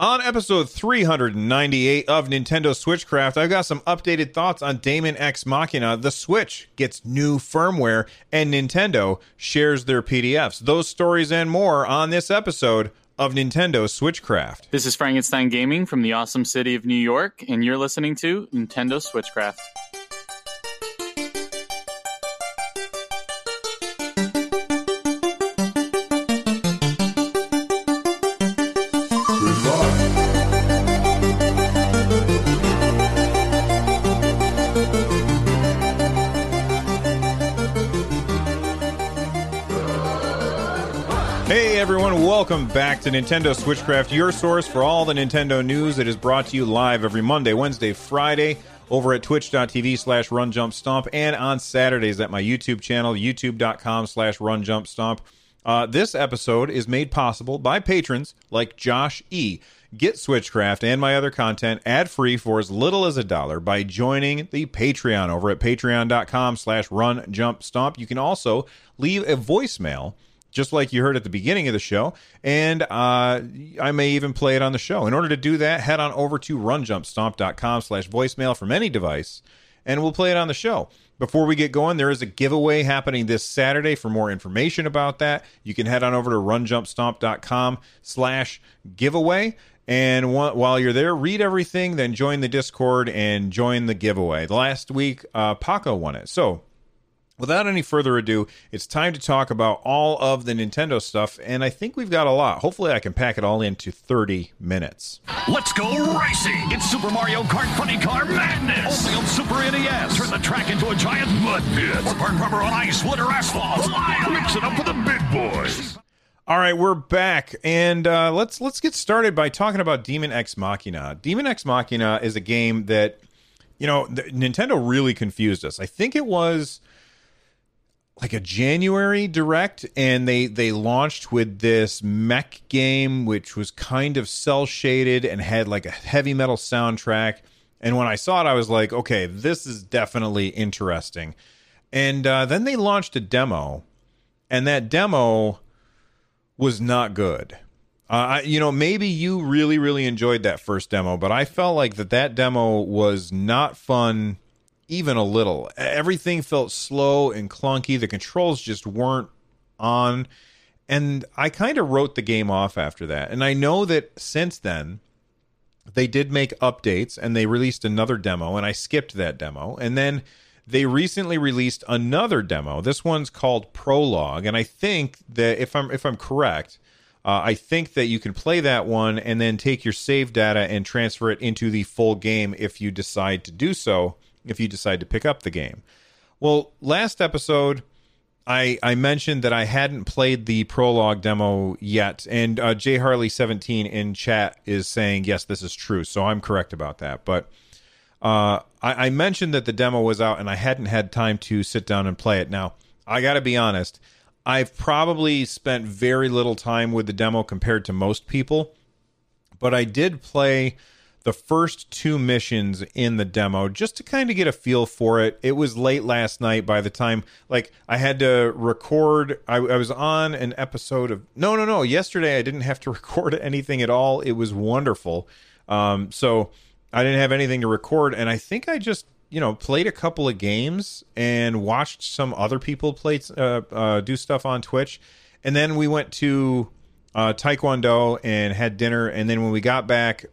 On episode 398 of Nintendo Switchcraft, I've got some updated thoughts on Daemon X Machina. The Switch gets new firmware, and Nintendo shares their PDFs. Those stories and more on this episode of Nintendo Switchcraft. This is Frankenstein Gaming from the awesome city of New York, and you're listening to Nintendo Switchcraft. Back to Nintendo Switchcraft, your source for all the Nintendo news that is brought to you live every Monday, Wednesday, Friday over at twitch.tv slash runjumpstomp and on Saturdays at my YouTube channel, youtube.com slash runjumpstomp. Uh, this episode is made possible by patrons like Josh E. Get Switchcraft and my other content ad-free for as little as a dollar by joining the Patreon over at patreon.com slash runjumpstomp. You can also leave a voicemail just like you heard at the beginning of the show. And uh, I may even play it on the show. In order to do that, head on over to runjumpstomp.com slash voicemail from any device, and we'll play it on the show. Before we get going, there is a giveaway happening this Saturday. For more information about that, you can head on over to runjumpstomp.com slash giveaway. And while you're there, read everything, then join the Discord and join the giveaway. Last week, uh, Paco won it. So Without any further ado, it's time to talk about all of the Nintendo stuff, and I think we've got a lot. Hopefully, I can pack it all into 30 minutes. Let's go racing! It's Super Mario Kart Funny Car Madness! Only on Super NES! Turn the track into a giant mud pit! Or burn rubber on ice, wood, or asphalt! Mix it up with the big boys! All right, we're back, and uh, let's let's get started by talking about Daemon X Machina. Daemon X Machina is a game that, you know, Nintendo really confused us. I think it was like a January direct and they they launched with this mech game which was kind of cell shaded and had like a heavy metal soundtrack. And when I saw it I was like okay this is definitely interesting. And uh, then they launched a demo and that demo was not good. Uh, I, you know maybe you really really enjoyed that first demo but I felt like that that demo was not fun even a little. Everything felt slow and clunky. The controls just weren't on. And I kind of wrote the game off after that. And I know that since then, they did make updates and they released another demo, and I skipped that demo. And then they recently released another demo. This one's called Prologue, and I think that if I'm if I'm correct, uh, I think that you can play that one and then take your save data and transfer it into the full game if you decide to do so if you decide to pick up the game. Well, last episode, I I mentioned that I hadn't played the prologue demo yet, and uh, J Harley seventeen in chat is saying yes, this is true. So I'm correct about that. But uh, I, I mentioned that the demo was out, and I hadn't had time to sit down and play it. Now I got to be honest, I've probably spent very little time with the demo compared to most people, but I did play the first two missions in the demo just to kind of get a feel for it. It was late last night by the time like I had to record I, I, was on an episode of no no no yesterday I didn't have to record anything at all. It was wonderful. Um, so I didn't have anything to record and I think I just you know played a couple of games and watched some other people play uh, uh, do stuff on Twitch and then we went to uh, Taekwondo and had dinner and then when we got back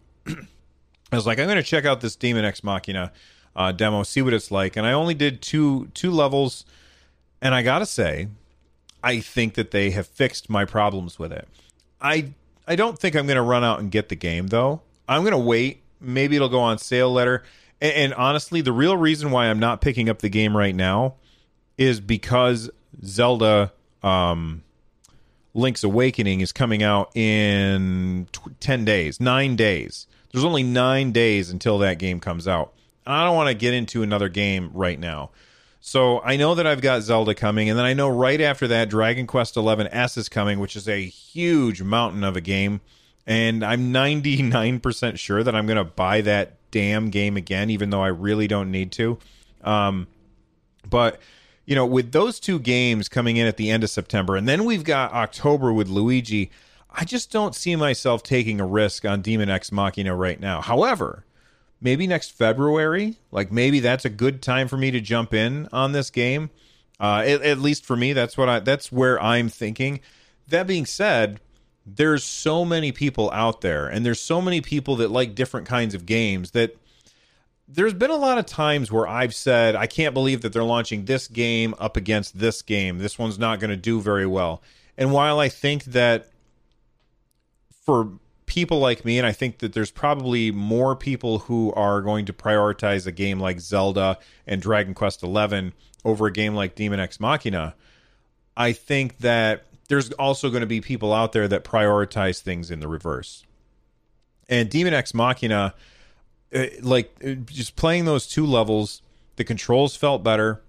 I was like, I'm going to check out this Daemon X Machina uh, demo, see what it's like. And I only did two two levels, and I gotta say, I think that they have fixed my problems with it. I I don't think I'm going to run out and get the game though. I'm going to wait. Maybe it'll go on sale later. And, and honestly, the real reason why I'm not picking up the game right now is because Zelda um, Link's Awakening is coming out in t- 10 days, 9 days. There's only nine days until that game comes out. And I don't want to get into another game right now. So I know that I've got Zelda coming, and then I know right after that Dragon Quest XI S is coming, which is a huge mountain of a game. And I'm 99% sure that I'm going to buy that damn game again, even though I really don't need to. Um, but you know, with those two games coming in at the end of September, and then we've got October with Luigi. I just don't see myself taking a risk on Daemon X Machina right now. However, maybe next February, like maybe that's a good time for me to jump in on this game. Uh, at, at least for me, that's what I that's where I'm thinking. That being said, there's so many people out there, and there's so many people that like different kinds of games that there's been a lot of times where I've said, I can't believe that they're launching this game up against this game. This one's not going to do very well. And while I think that for people like me, and I think that there's probably more people who are going to prioritize a game like Zelda and Dragon Quest XI over a game like Daemon X Machina, I think that there's also going to be people out there that prioritize things in the reverse. And Daemon X Machina, uh, like uh, just playing those two levels, the controls felt better.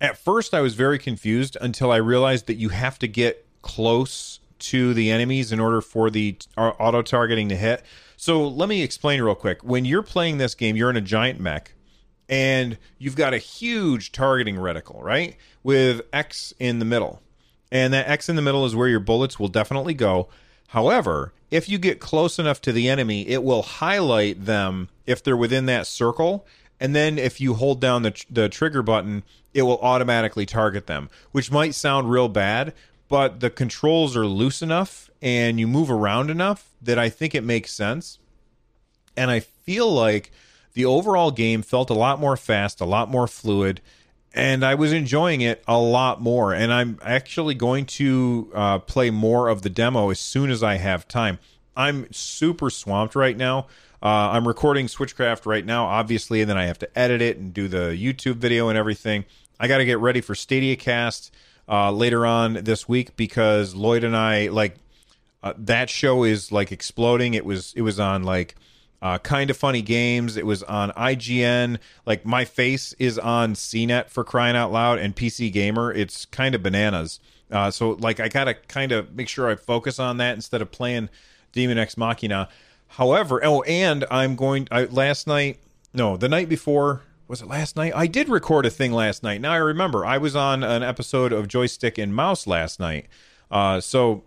At first, I was very confused until I realized that you have to get close to the enemies in order for the auto targeting to hit. So let me explain real quick. When you're playing this game, you're in a giant mech and you've got a huge targeting reticle, right? With X in the middle. And that X in the middle is where your bullets will definitely go. However, if you get close enough to the enemy, it will highlight them if they're within that circle. And then if you hold down the, the trigger button, it will automatically target them, which might sound real bad, but the controls are loose enough and you move around enough that I think it makes sense. And I feel like the overall game felt a lot more fast, a lot more fluid, and I was enjoying it a lot more. And I'm actually going to uh, play more of the demo as soon as I have time. I'm super swamped right now. Uh, I'm recording Switchcraft right now, obviously, and then I have to edit it and do the YouTube video and everything. I got to get ready for Stadia Cast uh, later on this week because Lloyd and I like uh, that show is like exploding. It was it was on like uh, kind of funny games. It was on IGN. Like my face is on CNET for crying out loud and PC Gamer. It's kind of bananas. Uh, so like I gotta kind of make sure I focus on that instead of playing Daemon X Machina. However, oh, and I'm going. I, last night, no, the night before was it last night? I did record a thing last night. Now I remember I was on an episode of Joystick and Mouse last night. Uh, so,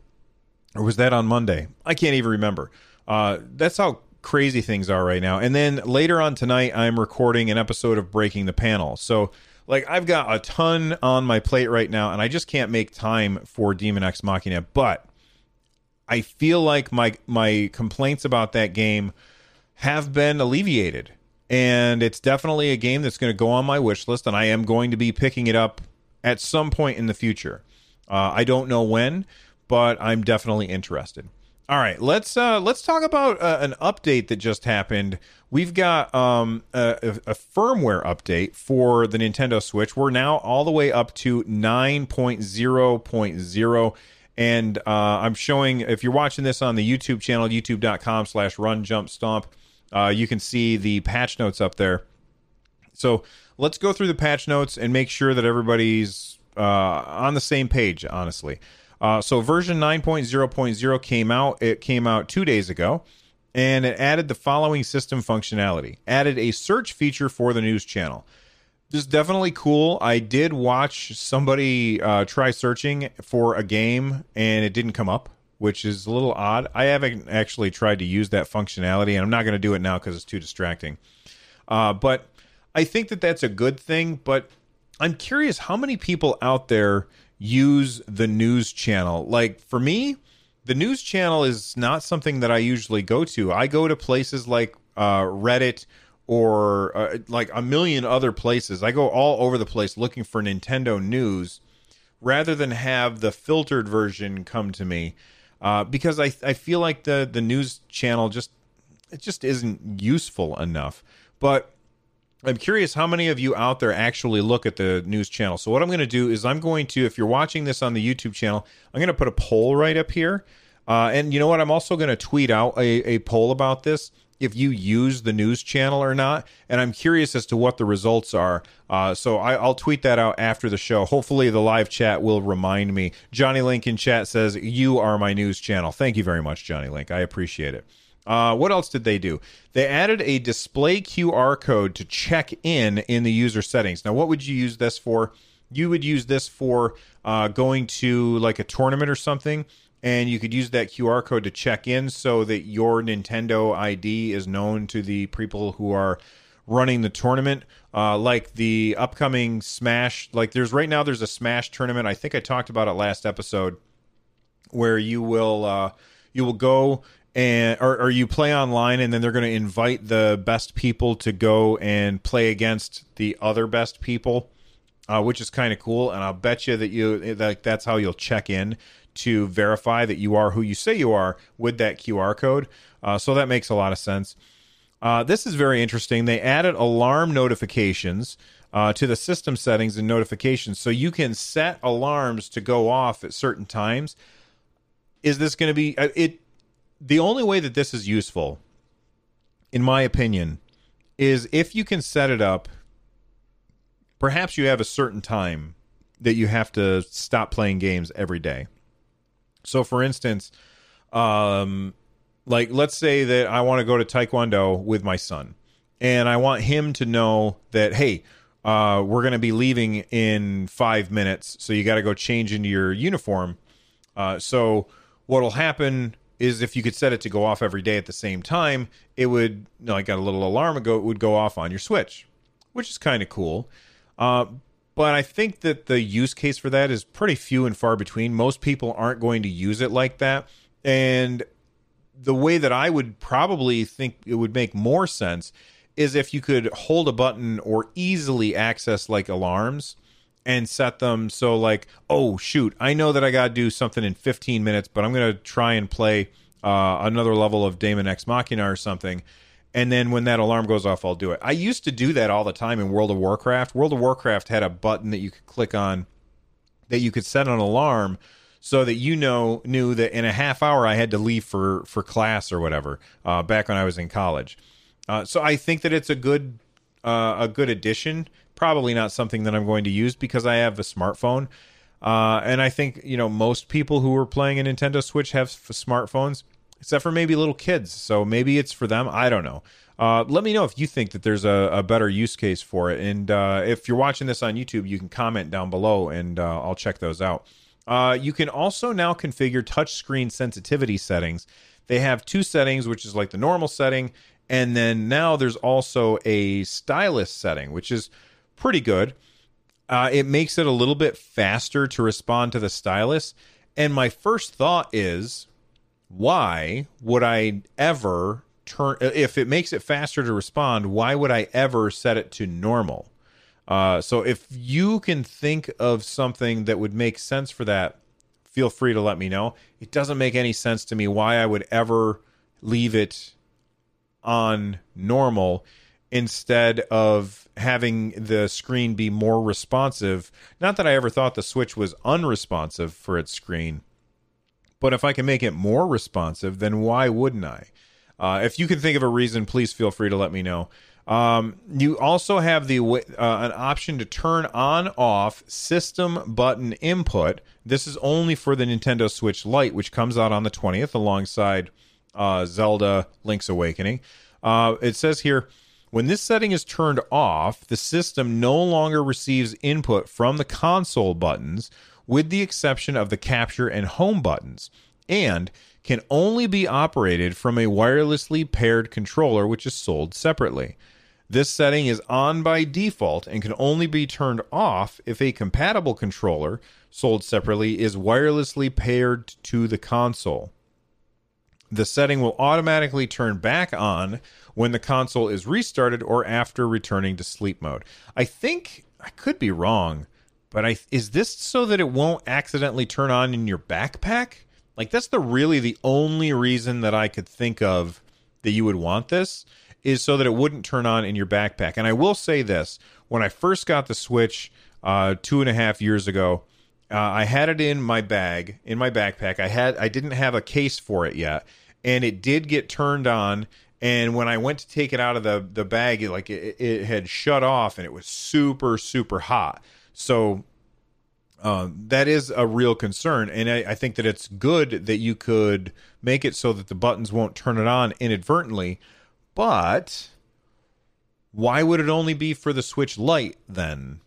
or was that on Monday? I can't even remember. Uh, that's how crazy things are right now. And then later on tonight, I'm recording an episode of Breaking the Panel. So, like, I've got a ton on my plate right now, and I just can't make time for Daemon X Machina. But I feel like my my complaints about that game have been alleviated and it's definitely a game that's going to go on my wish list, and I am going to be picking it up at some point in the future. Uh, I don't know when, but I'm definitely interested. All right, let's uh, let's talk about uh, an update that just happened. We've got um, a, a, firmware update for the Nintendo Switch. We're now all the way up to 9.0.0 and uh, I'm showing if you're watching this on the YouTube channel, youtube.com uh, you can see the patch notes up there. So let's go through the patch notes and make sure that everybody's uh, on the same page, honestly. Uh, so version 9.0.0 came out. It came out two days ago, and it added the following system functionality: added a search feature for the news channel. This is definitely cool. I did watch somebody uh, try searching for a game, and it didn't come up which is a little odd. I haven't actually tried to use that functionality, and I'm not going to do it now because it's too distracting. Uh, but I think that that's a good thing. But I'm curious how many people out there use the news channel. Like for me, the news channel is not something that I usually go to. I go to places like uh, Reddit or uh, like a million other places. I go all over the place looking for Nintendo news rather than have the filtered version come to me uh, because I I feel like the the news channel just it just isn't useful enough. But I'm curious how many of you out there actually look at the news channel. So what I'm going to do is I'm going to, if you're watching this on the YouTube channel, I'm going to put a poll right up here. Uh, and you know what? I'm also going to tweet out a, a poll about this if you use the news channel or not. And I'm curious as to what the results are. Uh, so I, will tweet that out after the show. Hopefully, the live chat will remind me. Johnny Link in chat says, You are my news channel. Thank you very much, Johnny Link. I appreciate it. Uh, what else did they do? They added a display QR code to check in in the user settings. Now, what would you use this for? You would use this for uh, going to like a tournament or something and you could use that QR code to check in so that your Nintendo ID is known to the people who are running the tournament. Uh, like the upcoming Smash, like there's right now there's a Smash tournament. I think I talked about it last episode, where you will uh, you will go and or, or you play online and then they're going to invite the best people to go and play against the other best people uh, which is kind of cool and i'll bet you that you that that's how you'll check in to verify that you are who you say you are with that qr code. Uh, so that makes a lot of sense. Uh, this is very interesting. They added alarm notifications uh, to the system settings and notifications. So you can set alarms to go off at certain times. Is this going to be uh, it the only way that this is useful in my opinion is if you can set it up perhaps you have a certain time that you have to stop playing games every day so for instance um like let's say that i want to go to taekwondo with my son and i want him to know that hey uh, we're going to be leaving in five minutes so you got to go change into your uniform uh, so what'll happen is if you could set it to go off every day at the same time, it would you know, like a little alarm go It would go off on your Switch, which is kind of cool. Uh, but I think that the use case for that is pretty few and far between. Most people aren't going to use it like that, and the way that I would probably think it would make more sense is if you could hold a button or easily access like alarms and set them. So like oh shoot i know that i gotta do something in 15 minutes but i'm gonna try and play uh, another level of Daemon X Machina or something and then when that alarm goes off i'll do it. I used to do that all the time in world of warcraft. World of warcraft had a button that you could click on that you could set an alarm so that you know knew that in a half hour i had to leave for for class or whatever uh, back when i was in college. Uh, so i think that it's a good uh, a good addition. Probably not something that I'm going to use because I have a smartphone. Uh, and I think you know most people who are playing a Nintendo Switch have f- smartphones, except for maybe little kids. So maybe it's for them. I don't know. Uh, let me know if you think that there's a, a better use case for it. And uh, if you're watching this on YouTube, you can comment down below, and uh, I'll check those out. Uh, you can also now configure touchscreen sensitivity settings. They have two settings, which is like the normal setting, and then now there's also a stylus setting, which is pretty good. Uh, it makes it a little bit faster to respond to the stylus. And my first thought is, why would I ever turn? If it makes it faster to respond, why would I ever set it to normal? Uh, so if you can think of something that would make sense for that, feel free to let me know. It doesn't make any sense to me why I would ever leave it on normal instead of having the screen be more responsive. Not that I ever thought the Switch was unresponsive for its screen, but if I can make it more responsive, then why wouldn't I? Uh, if you can think of a reason, please feel free to let me know. Um, you also have the uh, an option to turn on off system button input. This is only for the Nintendo Switch Lite, which comes out on the 20th alongside uh, Zelda Link's Awakening. Uh, it says here when this setting is turned off, the system no longer receives input from the console buttons, with the exception of the capture and home buttons, and can only be operated from a wirelessly paired controller, which is sold separately. This setting is on by default and can only be turned off if a compatible controller, sold separately, is wirelessly paired to the console. The setting will automatically turn back on when the console is restarted or after returning to sleep mode. I think I could be wrong, but I is this so that it won't accidentally turn on in your backpack? Like that's the really the only reason that I could think of that you would want this is so that it wouldn't turn on in your backpack. And I will say this: when I first got the Switch uh, two and a half years ago, uh, I had it in my bag in my backpack. I had I didn't have a case for it yet, and it did get turned on and when I went to take it out of the the bag, it, like it, it had shut off, and it was super super hot. So uh, that is a real concern, and I, I, think that it's good that you could make it so that the buttons won't turn it on inadvertently. But why would it only be for the Switch Lite then?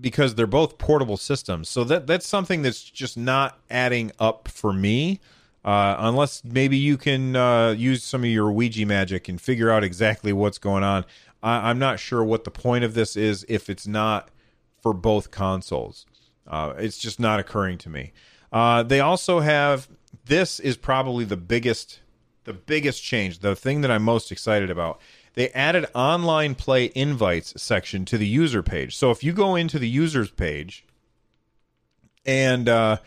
because they're both portable systems. So that that's something that's just not adding up for me. Uh, unless maybe you can uh, use some of your Ouija magic and figure out exactly what's going on. I, am not sure what the point of this is if it's not for both consoles. Uh, it's just not occurring to me. Uh, they also have this is probably the biggest the biggest change, the thing that I'm most excited about. They added online play invites section to the user page. So if you go into the users page and uh,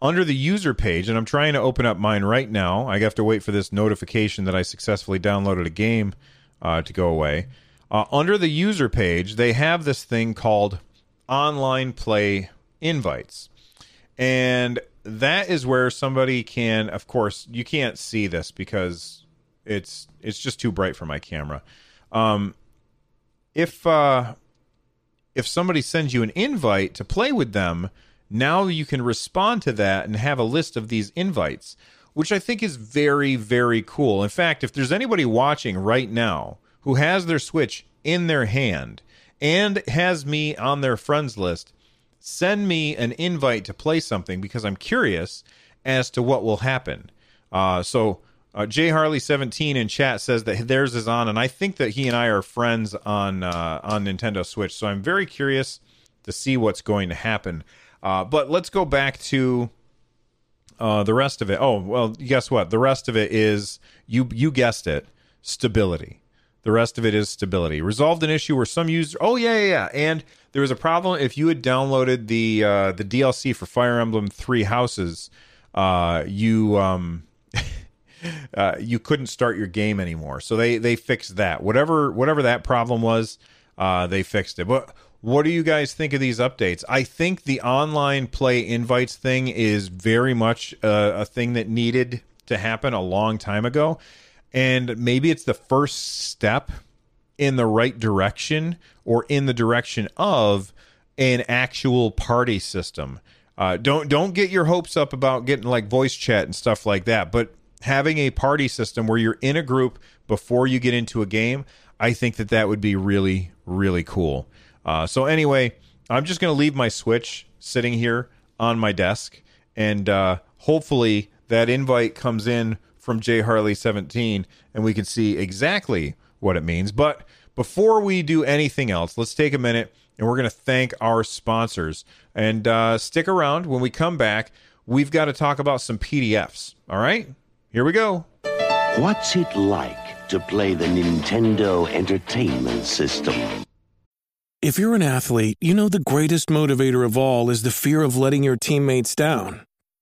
under the user page, and I'm trying to open up mine right now. I have to wait for this notification that I successfully downloaded a game uh, to go away. Uh, under the user page, they have this thing called online play invites. And that is where somebody can, of course, you can't see this because it's it's just too bright for my camera. Um, if uh, if somebody sends you an invite to play with them, now you can respond to that and have a list of these invites, which I think is very, very cool. In fact, if there's anybody watching right now who has their Switch in their hand and has me on their friends list, send me an invite to play something because I'm curious as to what will happen. Uh, so, uh, J Harley seventeen in chat says that theirs is on, and I think that he and I are friends on uh, on Nintendo Switch. So I'm very curious to see what's going to happen. Uh, but let's go back to uh, the rest of it. Oh well, guess what? The rest of it is you you guessed it, stability. The rest of it is stability. Resolved an issue where some user. Oh yeah, yeah, yeah. And there was a problem if you had downloaded the uh, the DLC for Fire Emblem Three Houses. Uh, you um, uh, you couldn't start your game anymore. So they they fixed that. Whatever whatever that problem was, uh, they fixed it. But what do you guys think of these updates? I think the online play invites thing is very much a, a thing that needed to happen a long time ago. And maybe it's the first step in the right direction or in the direction of an actual party system. Uh, don't don't get your hopes up about getting like voice chat and stuff like that, but having a party system where you're in a group before you get into a game, I think that that would be really really cool. Uh, so anyway, I'm just to leave my Switch sitting here on my desk, and uh, hopefully that invite comes in from J Harley 17, and we can see exactly what it means. But before we do anything else, let's take a minute and we're going to thank our sponsors. And uh, stick around when we come back. We've got to talk about some PDFs. All right, here we go. What's it like to play the Nintendo Entertainment System? If you're an athlete, you know the greatest motivator of all is the fear of letting your teammates down.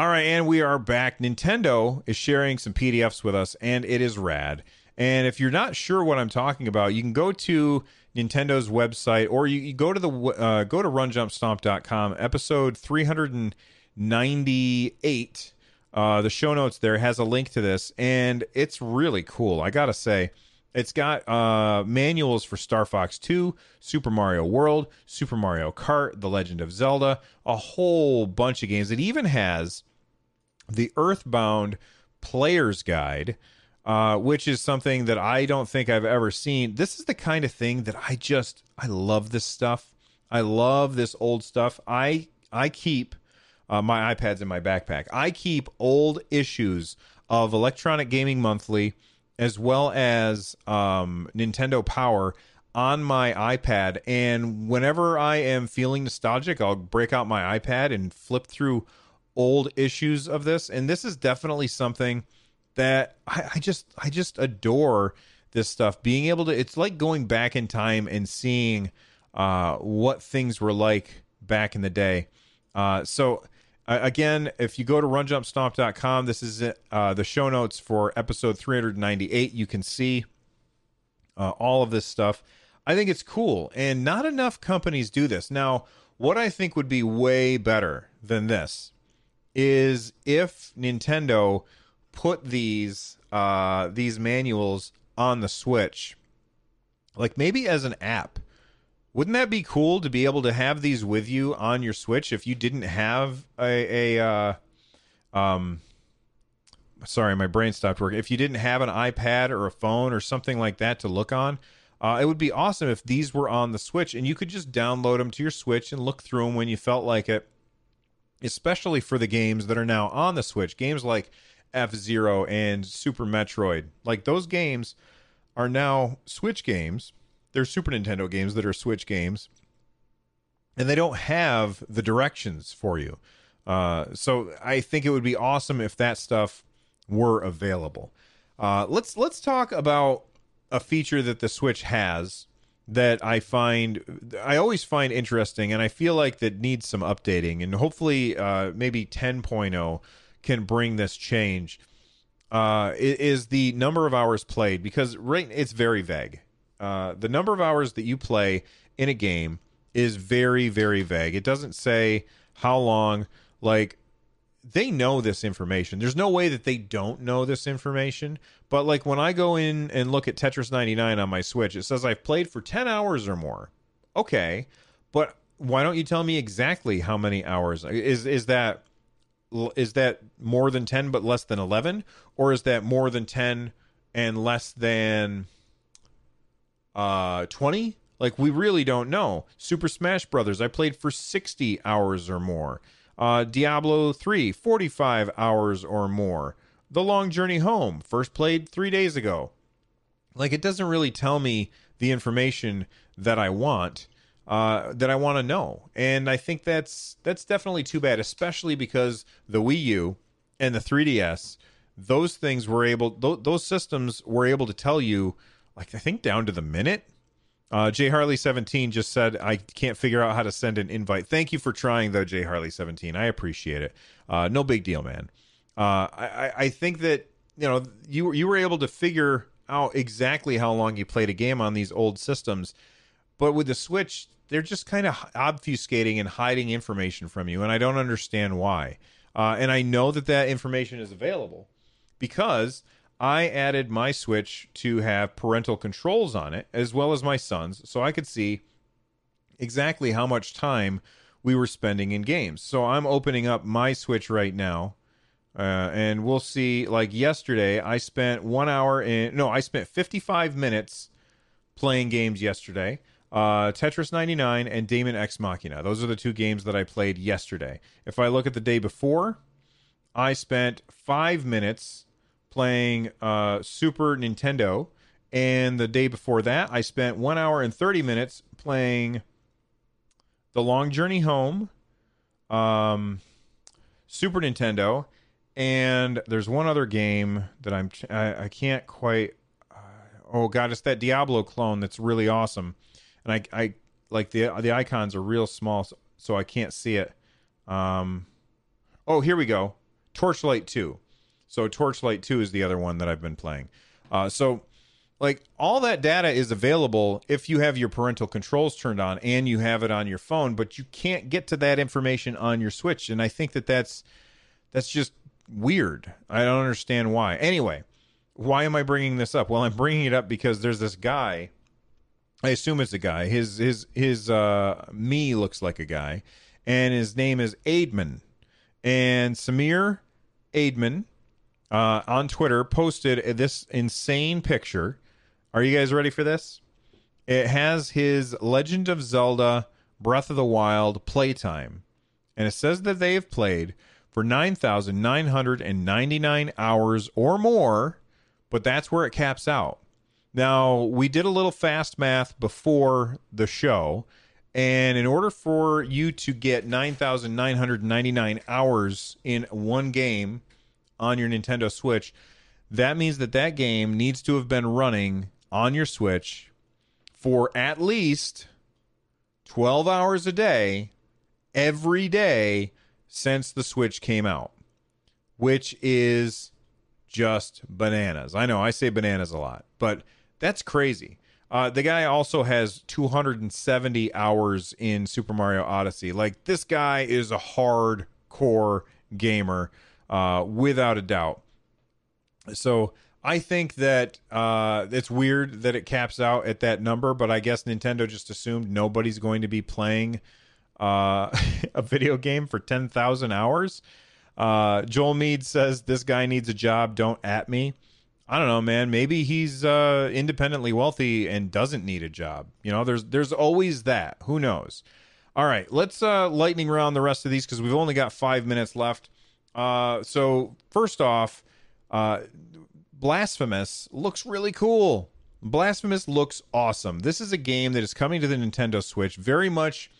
All right, and we are back. Nintendo is sharing some PDFs with us, and it is rad. And if you're not sure what I'm talking about, you can go to Nintendo's website, or you, you go to the uh, go to RunJumpStomp.com, episode 398. Uh, the show notes there has a link to this, and it's really cool. I gotta say, it's got uh, manuals for Star Fox 2, Super Mario World, Super Mario Kart, The Legend of Zelda, a whole bunch of games. It even has the Earthbound Player's Guide, uh, which is something that I don't think I've ever seen. This is the kind of thing that I just I love this stuff. I love this old stuff. I I keep uh, my iPads in my backpack. I keep old issues of Electronic Gaming Monthly as well as um, Nintendo Power on my iPad. And whenever I am feeling nostalgic, I'll break out my iPad and flip through old issues of this, and this is definitely something that I, I just I just adore this stuff. Being able to, it's like going back in time and seeing uh, what things were like back in the day. Uh, so uh, again, if you go to runjumpstomp.com, this is uh, the show notes for episode 398. You can see uh, all of this stuff. I think it's cool, and not enough companies do this. Now, what I think would be way better than this is if Nintendo put these uh, these manuals on the Switch, like maybe as an app. Wouldn't that be cool to be able to have these with you on your Switch if you didn't have a, a uh, um sorry, my brain stopped working. If you didn't have an iPad or a phone or something like that to look on, uh, it would be awesome if these were on the Switch and you could just download them to your Switch and look through them when you felt like it. Especially for the games that are now on the Switch, games like F Zero and Super Metroid, like those games are now Switch games. They're Super Nintendo games that are Switch games, and they don't have the directions for you. Uh, so I think it would be awesome if that stuff were available. Uh, let's let's talk about a feature that the Switch has that I find I always find interesting, and I feel like that needs some updating, and hopefully uh, maybe 10.0 can bring this change. Uh, is the number of hours played because right it's very vague. Uh, the number of hours that you play in a game is very very vague. It doesn't say how long. Like they know this information. There's no way that they don't know this information. But like when I go in and look at Tetris 99 on my Switch, it says I've played for 10 hours or more. Okay, but why don't you tell me exactly how many hours? Is is that is that more than 10 but less than 11 or is that more than 10 and less than uh 20? Like we really don't know. Super Smash Brothers, I played for 60 hours or more. Uh, Diablo 3, 45 hours or more. The Long Journey Home, first played three days ago. Like, it doesn't really tell me the information that I want, uh, that I want to know. And I think that's that's definitely too bad, especially because the Wii U and the 3DS, those things were able, th- those systems were able to tell you, like, I think down to the minute uh, J Harley seventeen just said I can't figure out how to send an invite. Thank you for trying though, J Harley seventeen. I appreciate it. Uh, no big deal, man. Uh, I I think that you know you you were able to figure out exactly how long you played a game on these old systems, but with the Switch, they're just kind of obfuscating and hiding information from you, and I don't understand why. Uh, and I know that that information is available because I added my Switch to have parental controls on it, as well as my son's, so I could see exactly how much time we were spending in games. So I'm opening up my Switch right now, uh, and we'll see. Like yesterday, I spent one hour in. No, I spent 55 minutes playing games yesterday. Uh, Tetris 99 and Daemon X Machina. Those are the two games that I played yesterday. If I look at the day before, I spent five minutes playing uh, Super Nintendo, and the day before that, I spent one hour and thirty minutes playing The Long Journey Home, um, Super Nintendo, and there's one other game that I'm I, I can't quite. Uh, oh God, it's that Diablo clone that's really awesome, and I I like the the icons are real small, so, so I can't see it. Um, oh, here we go. Torchlight 2. So Torchlight 2 is the other one that I've been playing. Uh, so like all that data is available if you have your parental controls turned on and you have it on your phone, but you can't get to that information on your Switch and I think that that's that's just weird. I don't understand why. Anyway, why am I bringing this up? Well, I'm bringing it up because there's this guy I assume it's a guy. His his his uh me looks like a guy and his name is Aidman. And Samir Aidman uh, on Twitter posted this insane picture. Are you guys ready for this? It has his Legend of Zelda Breath of the Wild playtime. And it says that they have played for 9,999 hours or more, but that's where it caps out. Now, we did a little fast math before the show, And in order for you to get 9,999 hours in one game on your Nintendo Switch, that means that that game needs to have been running on your Switch for at least 12 hours a day every day since the Switch came out, which is just bananas. I know I say bananas a lot, but that's crazy. Uh, the guy also has 270 hours in Super Mario Odyssey. Like this guy is a hardcore gamer, uh, without a doubt. So I think that uh, it's weird that it caps out at that number, but I guess Nintendo just assumed nobody's going to be playing uh, a video game for 10,000 hours. Uh, Joel Mead says this guy needs a job. Don't at me. I don't know, man. Maybe he's uh, independently wealthy and doesn't need a job. You know, there's there's always that. Who knows? All right, let's uh, lightning round the rest of these because we've only got five minutes left. Uh, so first off, uh, Blasphemous looks really cool. Blasphemous looks awesome. This is a game that is coming to the Nintendo Switch. Very much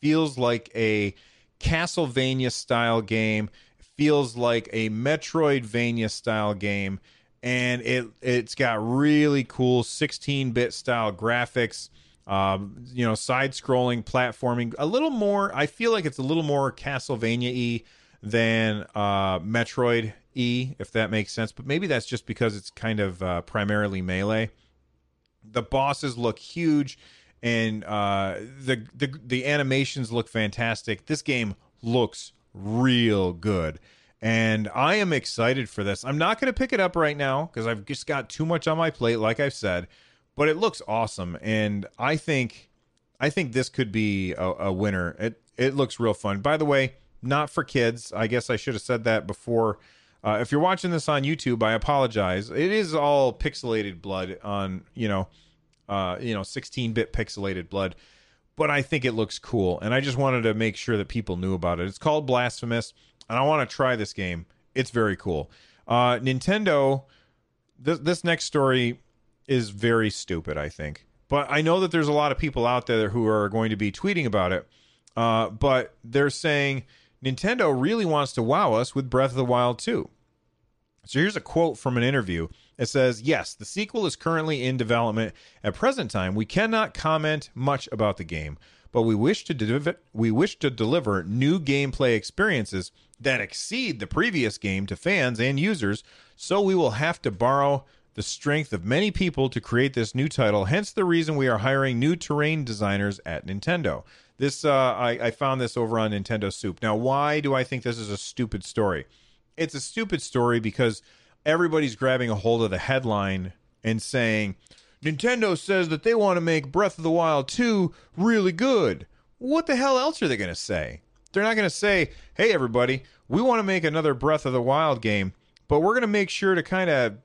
feels like a Castlevania style game. Feels like a Metroidvania style game and it it's got really cool 16-bit style graphics. Um, you know, side-scrolling platforming, a little more. I feel like it's a little more Castlevania-y than uh, Metroid E, if that makes sense. But maybe that's just because it's kind of uh, primarily melee. The bosses look huge, and uh, the the the animations look fantastic. This game looks real good and I am excited for this. I'm not going to pick it up right now because I've just got too much on my plate, like I've said. But it looks awesome, and I think I think this could be a, a winner. It it looks real fun. By the way, not for kids. I guess I should have said that before. Uh, if you're watching this on YouTube, I apologize. It is all pixelated blood on you know, uh, you know, 16-bit pixelated blood, but I think it looks cool, and I just wanted to make sure that people knew about it. It's called Blasphemous and I want to try this game. It's very cool. Uh, Nintendo, th- this next story is very stupid, I think. But I know that there's a lot of people out there who are going to be tweeting about it. Uh, but they're saying Nintendo really wants to wow us with Breath of the Wild 2. So here's a quote from an interview. It says, Yes, the sequel is currently in development. At present time, we cannot comment much about the game, but we wish to de- we wish to deliver new gameplay experiences that exceed the previous game to fans and users, so we will have to borrow the strength of many people to create this new title. Hence the reason we are hiring new terrain designers at Nintendo. This uh, I, I found this over on Nintendo Soup. Now, why do I think this is a stupid story? It's a stupid story because everybody's grabbing a hold of the headline and saying Nintendo says that they want to make Breath of the Wild 2 really good. What the hell else are they going to say? They're not going to say, "Hey everybody, we want to make another Breath of the Wild game, but we're going to make sure to kind of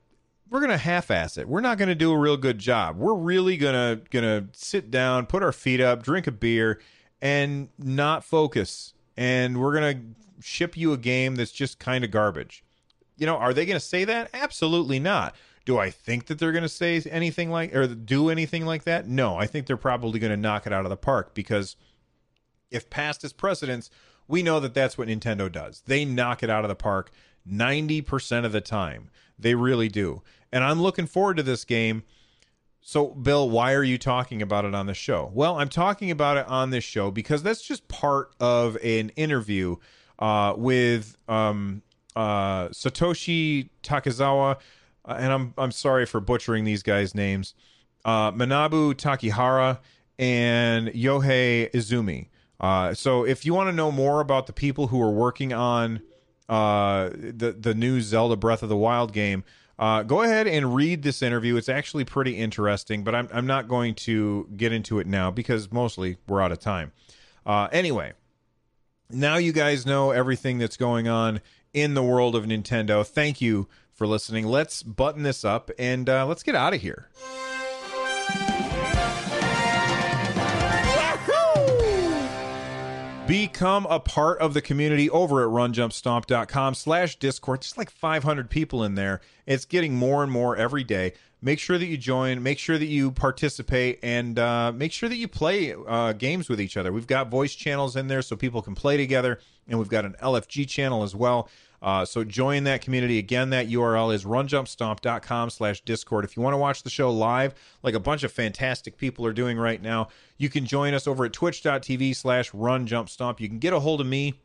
we're going to half-ass it. We're not going to do a real good job. We're really going to going to sit down, put our feet up, drink a beer and not focus. And we're going to ship you a game that's just kind of garbage." You know, are they going to say that? Absolutely not. Do I think that they're going to say anything like or do anything like that? No, I think they're probably going to knock it out of the park because if past is precedence, we know that that's what Nintendo does. They knock it out of the park 90% of the time. They really do. And I'm looking forward to this game. So, Bill, why are you talking about it on the show? Well, I'm talking about it on this show because that's just part of an interview uh, with um, uh, Satoshi Takizawa, uh, and I'm I'm sorry for butchering these guys' names, uh, Manabu Takihara and Yohei Izumi. Uh, so if you want to know more about the people who are working on uh, the the new Zelda Breath of the Wild game, uh, go ahead and read this interview. It's actually pretty interesting, but I'm I'm not going to get into it now because mostly we're out of time. Uh, anyway, now you guys know everything that's going on in the world of Nintendo. Thank you for listening. Let's button this up and uh, let's get out of here. Become a part of the community over at runjumpstomp.com slash discord. There's like 500 people in there. It's getting more and more every day. make sure that you join, make sure that you participate, and uh, make sure that you play uh, games with each other. We've got voice channels in there so people can play together, and we've got an LFG channel as well. Uh, so join that community. Again, that URL is runjumpstomp.com slash discord. If you want to watch the show live, like a bunch of fantastic people are doing right now, you can join us over at twitch.tv slash runjumpstomp. You can get a hold of me,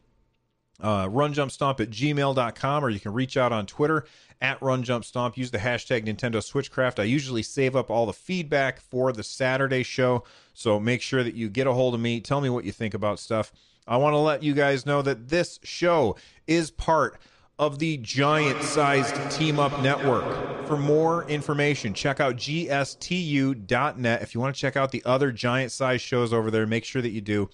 uh, runjumpstomp at gmail.com, or you can reach out on Twitter at runjumpstomp. Use the hashtag Nintendo Switchcraft. I usually save up all the feedback for the Saturday show, so make sure that you get a hold of me. Tell me what you think about stuff. I want to let you guys know that this show is part of the giant sized Team Up Network. For more information, check out gstu.net. If you want to check out the other giant sized shows over there, make sure that you do.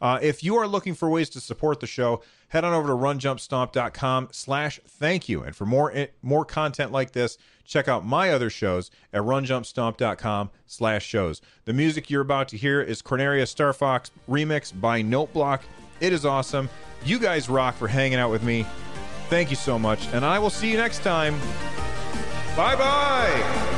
Uh, if you are looking for ways to support the show, head on over to runjumpstomp.com slash thank you. And for more more content like this, check out my other shows at runjumpstomp.com slash shows. The music you're about to hear is Corneria Starfox remix by Noteblock. It is awesome. You guys rock for hanging out with me. Thank you so much, and I will see you next time. Bye bye.